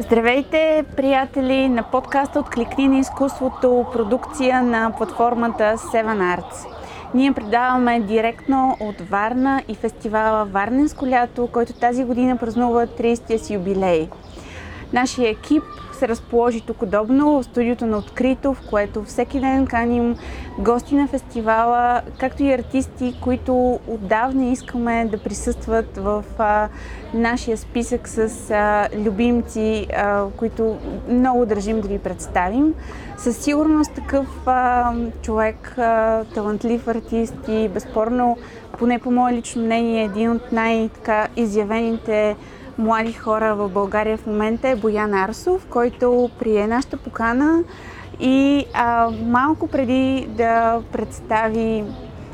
Здравейте, приятели на подкаста от Кликни на изкуството, продукция на платформата Seven Arts. Ние предаваме директно от Варна и фестивала Варненско лято, който тази година празнува 30-я си юбилей. Нашия екип се разположи тук удобно в студиото на Открито, в което всеки ден каним гости на фестивала, както и артисти, които отдавна искаме да присъстват в а, нашия списък с а, любимци, а, които много държим да ви представим. Със сигурност такъв а, човек, а, талантлив артист и безспорно, поне по мое лично мнение, един от най-изявените млади хора в България в момента е Боян Арсов, който прие нашата покана и а, малко преди да представи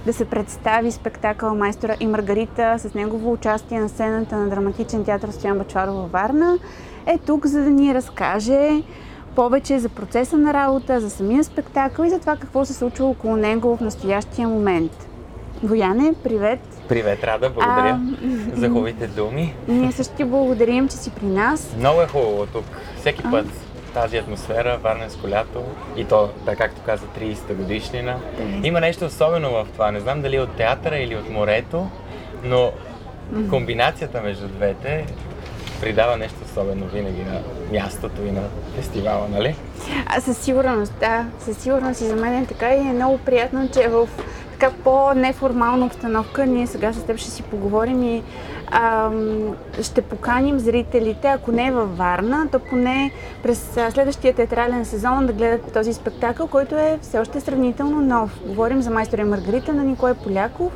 да се представи спектакъл Майстора и Маргарита с негово участие на сцената на драматичен театър Стоян Бачаров във Варна, е тук за да ни разкаже повече за процеса на работа, за самия спектакъл и за това какво се случва около него в настоящия момент. Бояне, привет! Привет, Рада, благодаря а, за хубавите думи. Ние също ти благодарим, че си при нас. Много е хубаво тук. Всеки а? път тази атмосфера, Варненско лято и то, да, както каза, 30-та годишнина. Да. Има нещо особено в това. Не знам дали от театъра или от морето, но комбинацията между двете придава нещо особено винаги на мястото и на фестивала, нали? А, със сигурност, да. Със сигурност и за мен е така и е много приятно, че в така по-неформална обстановка ние сега с теб ще си поговорим и ам, ще поканим зрителите, ако не е във Варна, то поне през следващия театрален сезон да гледат този спектакъл, който е все още сравнително нов. Говорим за Майстор и Маргарита на Николай Поляков.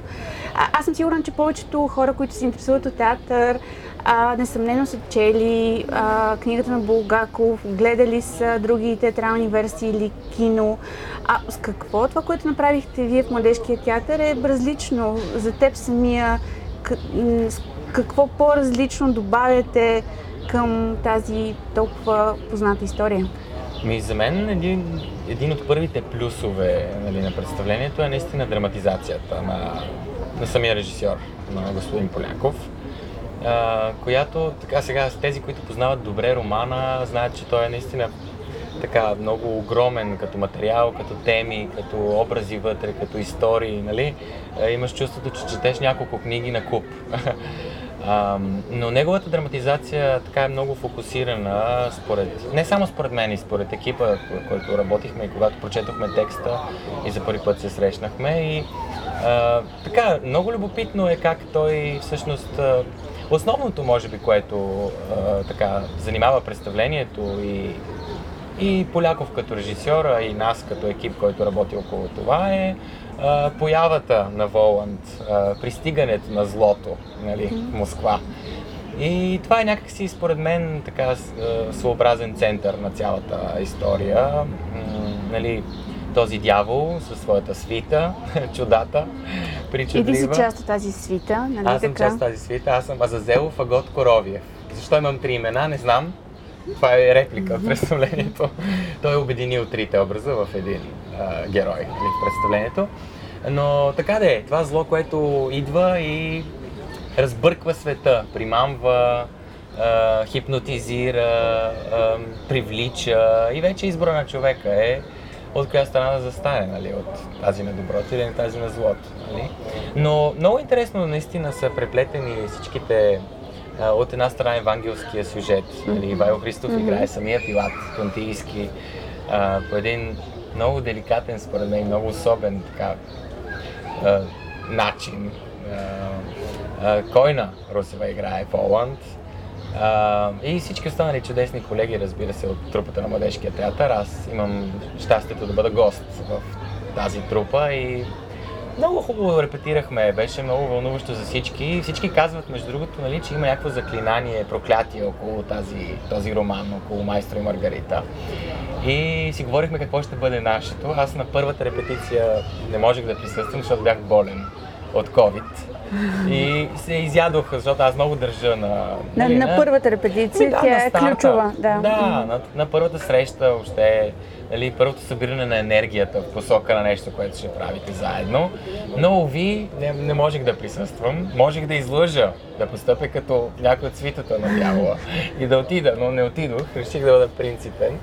А, аз съм сигурна, че повечето хора, които се интересуват от театър, а, несъмнено са чели а, книгата на Булгаков, гледали са други театрални версии или кино. А с какво това, което направихте вие в Младежкия театър е различно за теб самия? Какво по-различно добавяте към тази толкова позната история? Ми, за мен един, един от първите плюсове нали, на представлението е наистина драматизацията на, на самия режисьор, на господин Поляков а, която така сега тези, които познават добре романа, знаят, че той е наистина така много огромен като материал, като теми, като образи вътре, като истории, нали? Имаш чувството, че четеш няколко книги на куп. Но неговата драматизация така е много фокусирана, според, не само според мен и според екипа, който работихме и когато прочетохме текста и за първи път се срещнахме. И а, така, много любопитно е как той всъщност Основното, може би, което а, така занимава представлението и, и Поляков като режисьор, а и нас като екип, който работи около това е а, появата на Воланд, а, пристигането на злото нали, в Москва. И това е някакси, според мен, така своеобразен център на цялата история. Нали, този дявол със своята свита, чудата, причудлива. И ти си част от тази свита, нали Аз съм част от тази свита, аз съм Азазелов Агот Коровиев. Защо имам три имена, не знам. Това е реплика в представлението. Той е обединил трите образа в един а, герой нали, в представлението. Но така да е, това зло, което идва и разбърква света, примамва, а, хипнотизира, а, привлича и вече избора на човека е от коя страна да застане, нали, от тази на доброто или на тази на злото. Нали. Но много интересно наистина са преплетени всичките от една страна евангелския сюжет. Нали, Ивайло Христов mm-hmm. играе самия Пилат, понтийски, по един много деликатен, според мен, много особен така, а, начин. А, а, Койна Русева играе Поланд, и всички останали чудесни колеги, разбира се, от трупата на Младежкия театър. Аз имам щастието да бъда гост в тази трупа и много хубаво репетирахме, беше много вълнуващо за всички. Всички казват, между другото, нали, че има някакво заклинание, проклятие около тази, този роман, около Майстро и Маргарита. И си говорихме какво ще бъде нашето. Аз на първата репетиция не можех да присъствам, защото бях болен. от COVID. И се изядоха, защото аз много държа на... На, нали, на първата репетиция, Ами да, тя на е ключова. Да. да на, на първата среща, въобще, нали, първото събиране на енергията в посока на нещо, което ще правите заедно. Но, уви, не, не можех да присъствам. Можех да излъжа, да постъпя като някой от свитата на дявола и да отида, но не отидох. Реших да бъда принципен.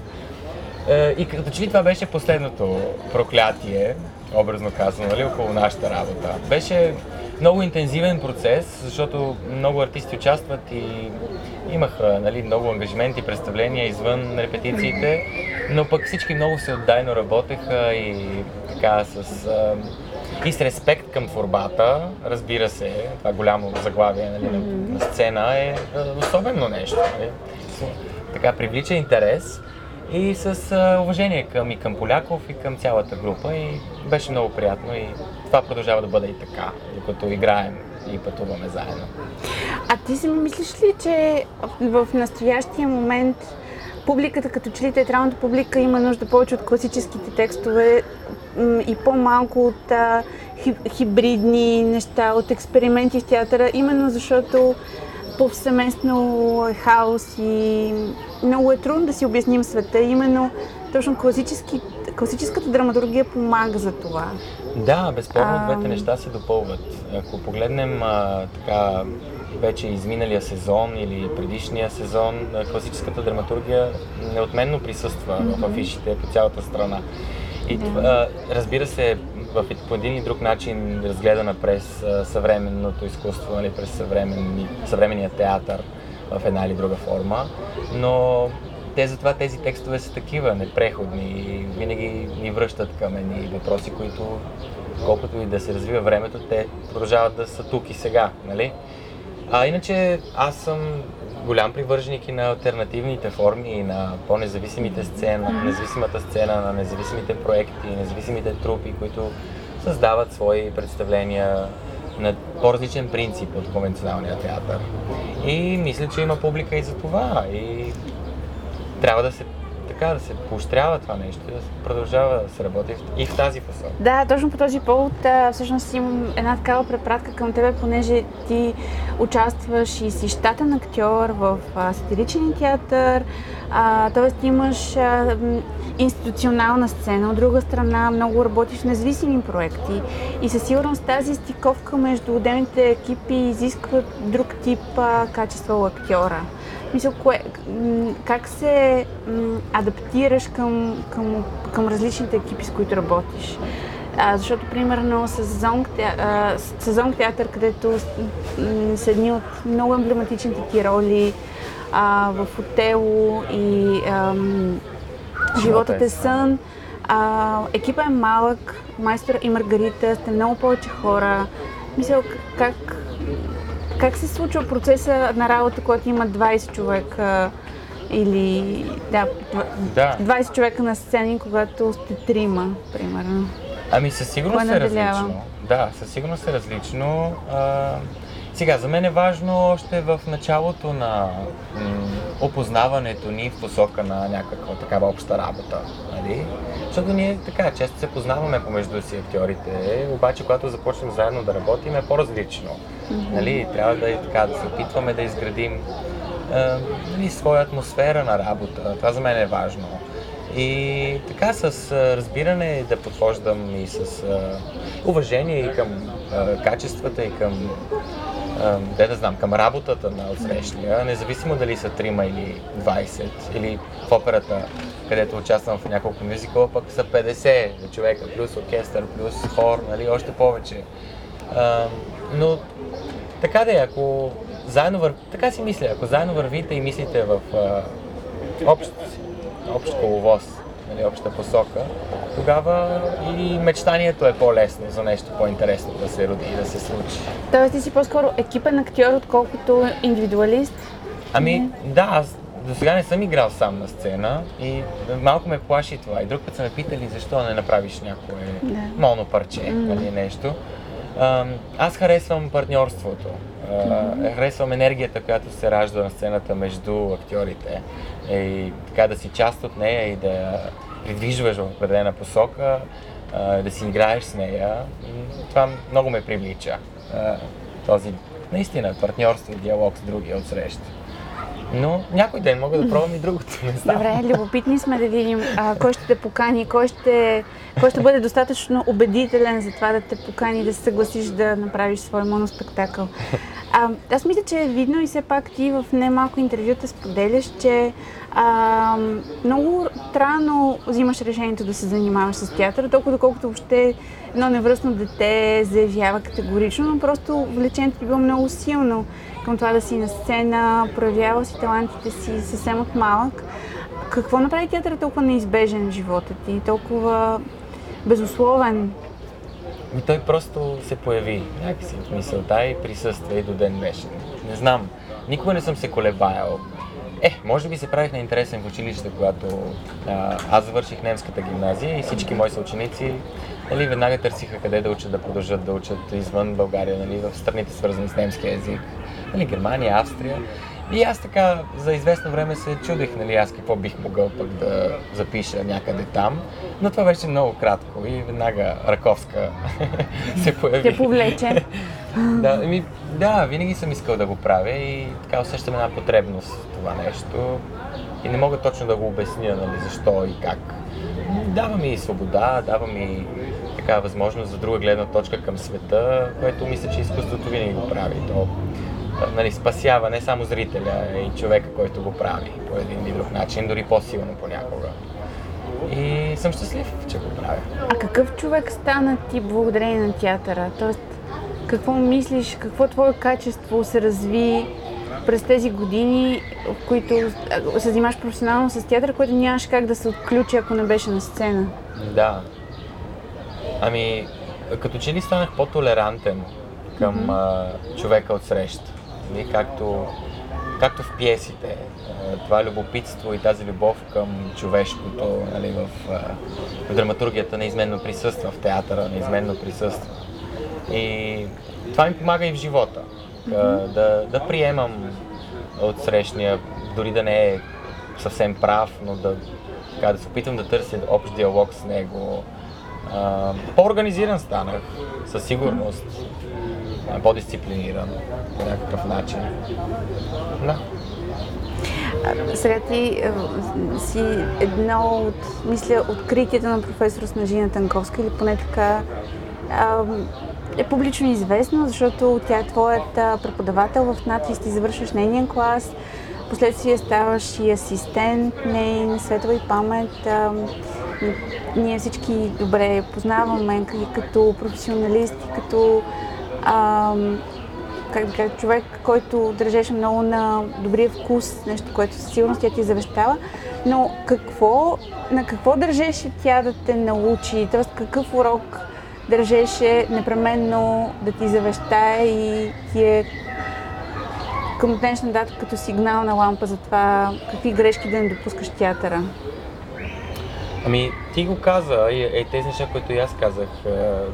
Е, И като че ли това беше последното проклятие, образно казано, нали, около нашата работа. Беше много интензивен процес, защото много артисти участват и имаха нали, много ангажименти, представления извън репетициите, но пък всички много се отдайно работеха и така с и с респект към творбата, разбира се, това голямо заглавие нали, на, на сцена е а, особено нещо. Нали. Така привлича интерес и с а, уважение към и към Поляков и към цялата група и беше много приятно и това продължава да бъде и така, докато играем и пътуваме заедно. А ти си мислиш ли, че в настоящия момент публиката, като че ли театралната публика има нужда повече от класическите текстове и по-малко от а, хи- хибридни неща, от експерименти в театъра, именно защото повсеместно е хаос и много е трудно да си обясним света. Именно точно класически, класическата драматургия помага за това. Да, безспорно А, двете неща се допълват. Ако погледнем а, така вече изминалия сезон или предишния сезон, класическата драматургия неотменно присъства в афишите по цялата страна. И това, разбира се, в по един и друг начин разгледана през а, съвременното изкуство, нали, през съвременни, съвременния театър в една или друга форма, но те затова тези текстове са такива, непреходни и винаги ни връщат към едни въпроси, които колкото и да се развива времето, те продължават да са тук и сега, нали? А иначе аз съм голям привърженик и на альтернативните форми и на по-независимите сцена, независимата сцена, на независимите проекти, независимите трупи, които създават свои представления на по-различен принцип от конвенционалния театър. И мисля, че има публика и за това. И трябва да се така да се поощрява това нещо да продължава да се работи и в тази посока. Да, точно по този повод всъщност имам една такава препратка към тебе, понеже ти участваш и си щатен актьор в а, сатиричен театър, т.е. имаш а, институционална сцена, от друга страна много работиш в независими проекти и със сигурност тази стиковка между отделните екипи изисква друг тип а, качества у актьора. Мисля, кое, как се адаптираш към, към, към различните екипи, с които работиш? А, защото, примерно, с Зонг, театър, където са едни от много емблематичните ти роли а, в Отело и ам, Животът е сън. А, екипа е малък, майстор и Маргарита, сте много повече хора. Мисля, как, как се случва процеса на работа, когато има 20 човека или да, Да. 20 човека на сцени, когато сте трима, примерно. Ами със сигурност е различно. Да, със сигурност е различно. А, сега, за мен е важно още в началото на опознаването ни в посока на някаква такава обща работа. Нали? Защото ние така често се познаваме помежду си актьорите, обаче когато започнем заедно да работим е по-различно. Нали? Трябва да, е така, да се опитваме да изградим нали, своя атмосфера на работа. Това за мен е важно. И така с разбиране да подхождам и с уважение и към качествата и към де да знам, към работата на отсрещния, независимо дали са 3 или 20, или в операта, където участвам в няколко мюзикъла, пък са 50 човека, плюс оркестър, плюс хор, нали, още повече. Но така да е, ако заедно вър... така си мисля, ако заедно вървите и мислите в общ, общ коловоз, нали, обща посока, тогава и мечтанието е по-лесно за нещо по-интересно да се роди и да се случи. Тоест ти си по-скоро екипен актьор, отколкото индивидуалист. Ами да, аз до сега не съм играл сам на сцена и малко ме плаши това. И друг път са ме питали защо не направиш някое Да. моно парче или нещо. Аз харесвам партньорството. А, Харесвам енергията, която се ражда на сцената между актьорите. И така да си част от нея и да придвижваш в определена посока. да си играеш с нея, това много ме привлича. Този наистина партньорство диалог с другия от среща. Но някой ден мога да пробвам и другото. Не знам. Добре, любопитни сме да видим а, кой ще те покани, кой ще, кой ще бъде достатъчно убедителен за това да те покани, да се съгласиш да направиш свой моноспектакъл. А, аз мисля, че е видно и все пак ти в немалко интервюта споделяш, че а, много рано взимаш решението да се занимаваш с театър, толкова доколкото въобще едно невръстно дете заявява категорично, но просто влечението ти било много силно към това да си на сцена, проявява си талантите си съвсем от малък. Какво направи театър толкова неизбежен в живота ти, толкова безусловен? И той просто се появи някакси в мисълта и присъства и до ден днешен. Не знам, никога не съм се колебаял. Е, може би се правих на интересен в училище, когато а, аз завърших немската гимназия и всички мои съученици нали, веднага търсиха къде да учат, да продължат да учат извън България, нали, в страните свързани с немския език. Нали, Германия, Австрия. И аз така за известно време се чудих, нали, аз какво бих могъл пък да запиша някъде там. Но това беше много кратко и веднага Раковска се появи. Те повлече. да, ми, да, винаги съм искал да го правя и така усещам една потребност това нещо. И не мога точно да го обясня, нали, защо и как. Дава ми свобода, дава ми така възможност за друга гледна точка към света, което мисля, че изкуството винаги го прави. То нали, спасява не само зрителя, и човека, който го прави по един или друг начин, дори по-силно понякога. И съм щастлив, че го правя. А какъв човек стана ти благодарение на театъра? Тоест, какво мислиш, какво твое качество се разви през тези години, в които се занимаваш професионално с театър, което нямаш как да се отключи, ако не беше на сцена? Да. Ами, като че ли станах по-толерантен към mm-hmm. а, човека от среща. Нали, както, както в пиесите. Това любопитство и тази любов към човешкото нали, в, в драматургията неизменно присъства, в театъра неизменно присъства. И това ми помага и в живота. Да, да приемам от срещния, дори да не е съвсем прав, но да, така, да се опитам да търся общ диалог с него. по-организиран станах, със сигурност по-дисциплиниран по някакъв начин. Да. Сега ти си едно от, мисля, откритията на професор Снежина Танковска или поне така е публично известно, защото тя е твоят преподавател в надвис, ти завършваш нейния клас, последствие ставаш и асистент, нейн, светла и памет. ние всички добре познаваме като професионалисти, като а, как да кажа, човек, който държеше много на добрия вкус, нещо, което със сигурност тя ти завещава. Но какво, на какво държеше тя да те научи? Тоест какъв урок държеше непременно да ти завещае и ти е към днешна дата като сигнална лампа за това какви грешки да не допускаш театъра? Ами, ти го каза и е, тези неща, които и аз казах, е,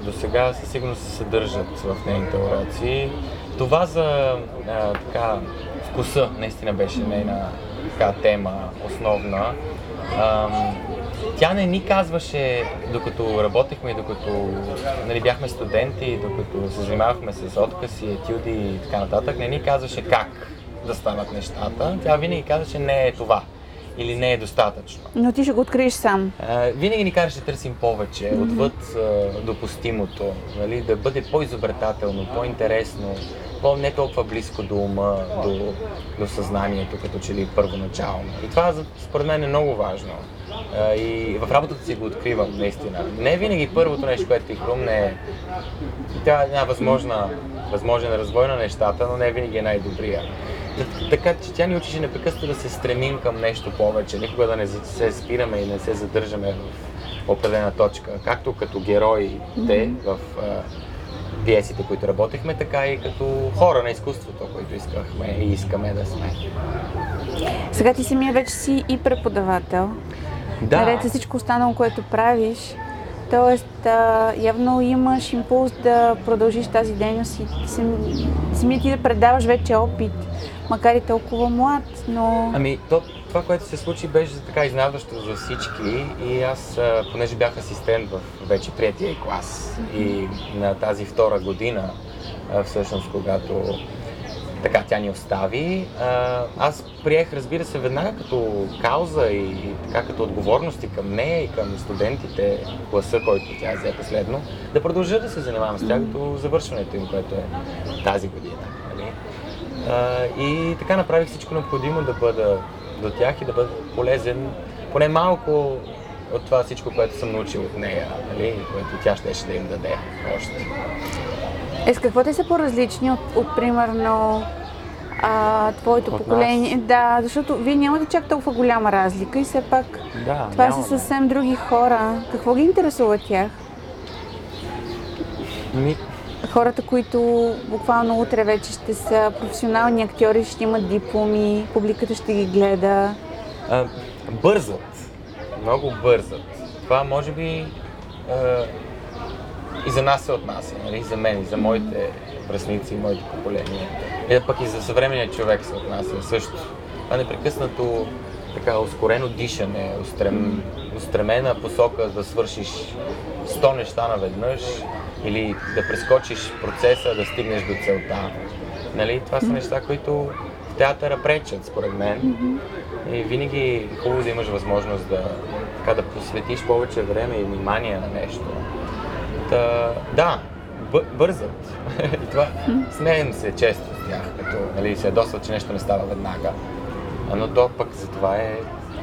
до сега със сигурност се съдържат в нейните уроци. Това за а, е, така, вкуса наистина беше нейна така, тема основна. А, тя не ни казваше, докато работехме докато нали, бяхме студенти, докато се занимавахме с откази, етюди и така нататък, не ни казваше как да станат нещата. Тя винаги казваше не е това или не е достатъчно. Но ти ще го откриеш сам. А, винаги ни каже, ще търсим повече, mm-hmm. отвъд а, допустимото, нали, да бъде по-изобретателно, по-интересно, по- не толкова близко до ума, до, до съзнанието, като че ли първоначално. И това според мен е много важно. А, и в работата си го откривам, наистина. Не винаги първото нещо, което ти хрумне е... Тя е една възможна, възможен развой на нещата, но не винаги е най-добрия. Така че тя ни учи, че непрекъснато да се стремим към нещо повече, никога да не се спираме и не се задържаме в определена точка. Както като герои те в пиесите, които работехме, така и като хора на изкуството, които искахме и искаме да сме. Сега ти самия вече си и преподавател. Да. Наред всичко останало, което правиш, Тоест, а, явно имаш импулс да продължиш тази дейност и самият ти да предаваш вече опит, макар и толкова млад, но... Ами, то, това, което се случи, беше така изненадващо за всички и аз, понеже бях асистент в вече приятия клас и на тази втора година, всъщност, когато така тя ни остави. Аз приех, разбира се, веднага като кауза и така като отговорности към нея и към студентите, класа, който тя взе последно, да продължа да се занимавам с тях до завършването им, което е тази година. Нали? И така направих всичко необходимо да бъда до тях и да бъда полезен, поне малко от това всичко, което съм научил от нея, нали, което тя щеше да им даде още. Е, с какво те са по-различни от, от примерно а, твоето от поколение? Нас. Да, защото вие нямате чак толкова голяма разлика и все пак да, това нямаме. са съвсем други хора. Какво ги интересува тях? Ми... Хората, които буквално утре вече ще са професионални актьори, ще имат дипломи, публиката ще ги гледа. А, бързат. Много бързат. Това може би а, и за нас се отнася, нали? за мен, и за моите връзници и моите поколения. И пък и за съвременния човек се отнася също. Това непрекъснато така ускорено дишане, устрем, устремена посока да свършиш 100 неща наведнъж или да прескочиш процеса, да стигнеш до целта. Нали? Това са неща, които театъра пречат, според мен. И винаги е хубаво да имаш възможност да, така, да посветиш повече време и внимание на нещо. Та, да, бързат. и това смеем се често с тях, като нали, се ядосва, че нещо не става веднага. Но то пък за това е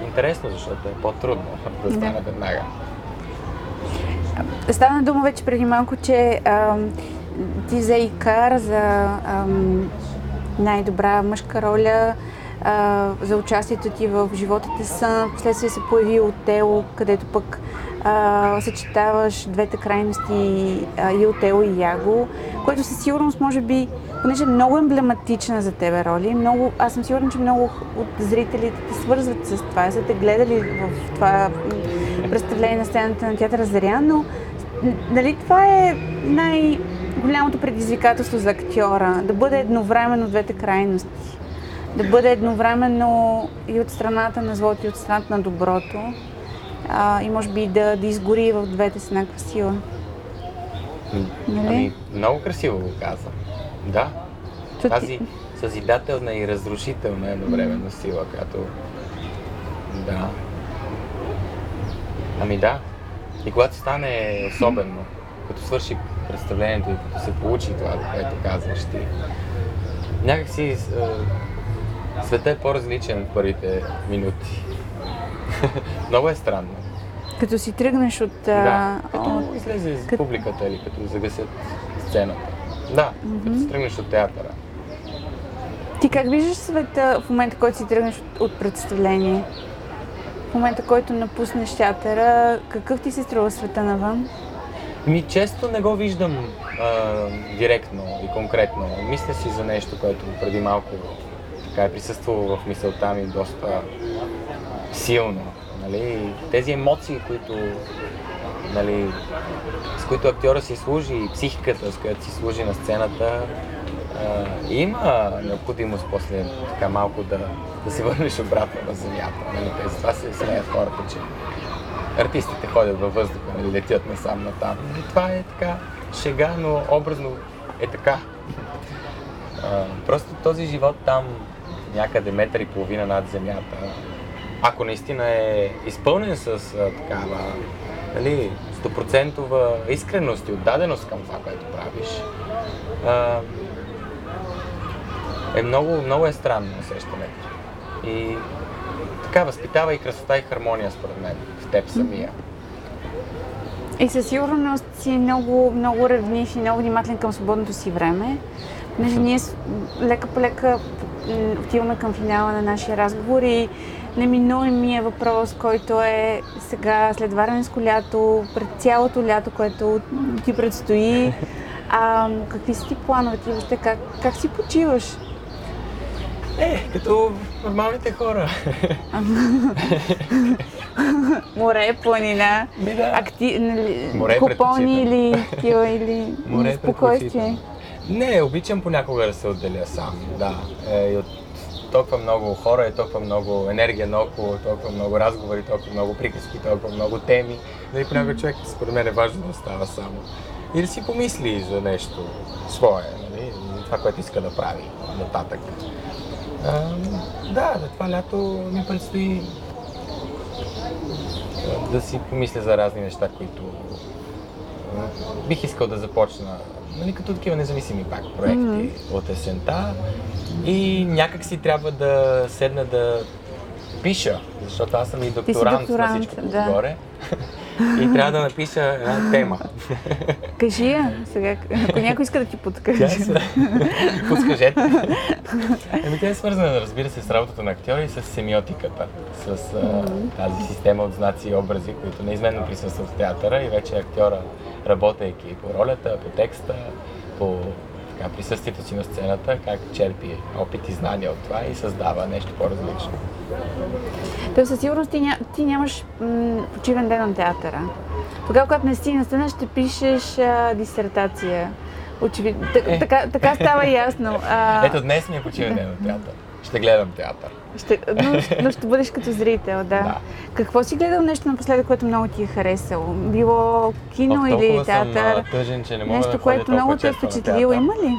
интересно, защото е по-трудно да стане веднага. Стана дума вече преди малко, че ам, ти взе и кар за ам, най-добра мъжка роля а, за участието ти в животите сън. Последствие се появи Отело, където пък а, съчетаваш двете крайности а, и Отело и Яго, което със сигурност може би, понеже е много емблематична за тебе роли, много, аз съм сигурна, че много от зрителите те свързват с това, са те гледали в това представление на сцената на театъра Заря, но нали това е най-голямото предизвикателство за актьора, да бъде едновременно двете крайности да бъде едновременно и от страната на злото, и от страната на доброто. А, и може би да, да изгори в двете с еднаква сила. Нали? Ами, много красиво го каза. Да. Чути... Тази съзидателна и разрушителна едновременно сила, която... Да. Ами да. И когато стане особено, като свърши представлението и като се получи това, което казваш ти, някакси Света е по-различен в първите минути. Много е странно. Като си тръгнеш от... Да, като от... излезе из като... публиката или като загасят сцената. Да, mm-hmm. като си тръгнеш от театъра. Ти как виждаш света в момента, който си тръгнеш от представление? В момента, който напуснеш театъра, какъв ти се струва света навън? Ми често не го виждам а, директно и конкретно. Мисля си за нещо, което преди малко така е присъствало в мисълта ми доста силно. Нали? Тези емоции, които, нали, с които актьора си служи и психиката, с която си служи на сцената, а, има необходимост после така малко да, да се върнеш обратно на земята. Нали? Те, това се смеят хората, че артистите ходят във въздуха, нали, летят насам натам. Нали? Това е така шега, но образно е така. А, просто този живот там някъде метър и половина над земята, ако наистина е изпълнен с а, такава нали, стопроцентова искреност и отдаденост към това, което правиш, а, е много, много е странно усещането. И така възпитава и красота и хармония, според мен, в теб самия. И със сигурност си много, много ревнив и много внимателен към свободното си време. Понеже ние лека по лека отиваме към финала на нашия разговор и неминуемия въпрос, който е сега след Варненско лято, пред цялото лято, което ти предстои, а, какви са ти плановете и въобще как, как си почиваш? Е, като нормалните хора. Море, планина, Ми да. акти... нали, Море купони предпочитам. или такива, или Море спокойствие. предпочитам. Не, обичам понякога да се отделя сам, да. Е, и от толкова много хора, и толкова много енергия наоколо, толкова много разговори, толкова много приказки, толкова много теми. Нали, понякога човек, според мен е важно да остава само. И да си помисли за нещо свое, нали, това, което иска да прави нататък. Да, за това лято ми предстои да си помисля за разни неща, които бих искал да започна, нали, като такива независими пак проекти Мгм. от есента. И някак си трябва да седна да пиша, защото аз съм и докторант, докторант, на всичко да. отгоре. И трябва да напиша една тема. Кажи я сега, ако някой иска да ти Тя подкаже. Подскажете. Еми, тя е свързана, разбира се, с работата на актьора и с семиотиката, с а, тази система от знаци и образи, които неизменно присъстват в театъра и вече актьора, работейки по ролята, по текста, по така, присъствието си на сцената, как черпи опит и знания от това и създава нещо по-различно. То със сигурност ти, ня... ти нямаш м- почивен ден на театъра. Тогава, когато не си на сцена, ще пишеш а, дисертация. Очевидно. Т- Е. така, така става ясно. А, Ето днес ми е почивен ден на театър. Ще гледам театър. ще, но, но ще бъдеш като зрител, да. Да. Какво си гледал нещо напоследък, което много ти е харесало? Било кино Ох, или съм театър? а, тъжен, че не мога нещо, да което много те е впечатлило. Има ли?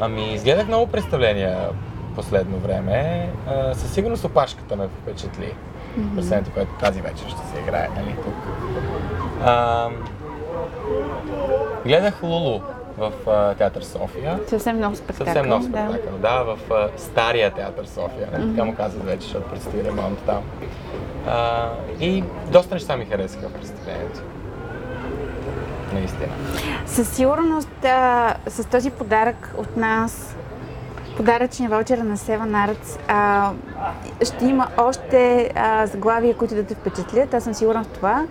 Ами, изгледах много представления последно време. А, със сигурност опашката ме впечатли. Представлението, което тази вечер ще се играе, нали, тук. А, гледах Лулу в а, театър София. Съвсем нов спектакъл. Съвсем нов Да. спектакъл, да, в а, стария театър София, нали, така му казват вече, защото предстои ремонт там. А, и доста неща ми харесаха в представлението. Наистина. Със сигурност а, с този подарък от нас, подаръчния ваучер на Seven Arts, а, ще има още а, заглавия, които да те впечатлят. Аз съм сигурна в това.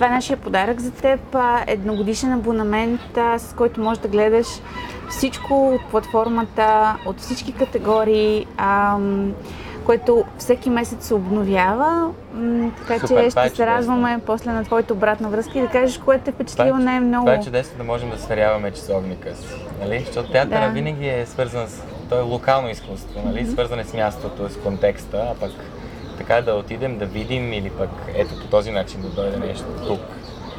Това е нашия подарък за теб. Едногодишен абонамент, с който можеш да гледаш всичко от платформата, от всички категории. Което всеки месец се обновява, така Супер, че е ще се чудесно. радваме после на твоята обратна връзка и да кажеш кое те е впечатлило Това е- най-много. Това е чудесно да можем да сверяваме часовника си. Нали? Защото театъра Да. винаги е свързан с... То е локално изкуство, нали? Свързан е с мястото, с контекста, а пък така да отидем да видим или пък ето по този начин да дойде нещо тук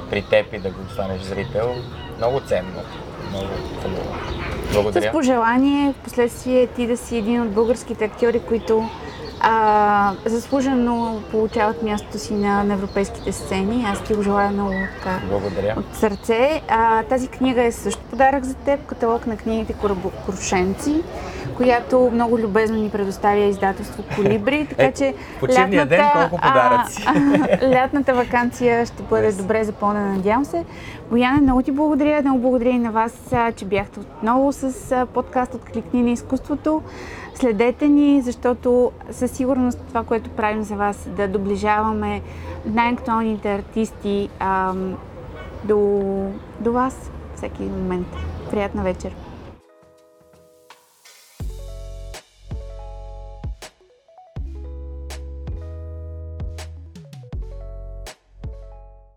при теб и да го станеш зрител. Много ценно. Много хубаво. С Благодаря. пожелание, в последствие ти да си един от българските актьори, които а, заслужено получават мястото си на, на европейските сцени. Аз ти го желая много така Благодаря. от сърце. А, тази книга е също подарък за теб, каталог на книгите Крушенци, която много любезно ни предоставя издателство Колибри, така Е, че почивния ден колко подаръци. А, а, лятната вакансия ще бъде Yes. добре запълнена, надявам се. Бояне, много ти благодаря, много благодаря и на вас, че бяхте отново с подкаст от Кликни на изкуството. Следете ни, защото със сигурност това, което правим за вас, да доближаваме най-актуалните артисти ам, до, до вас всеки момент. Приятна вечер!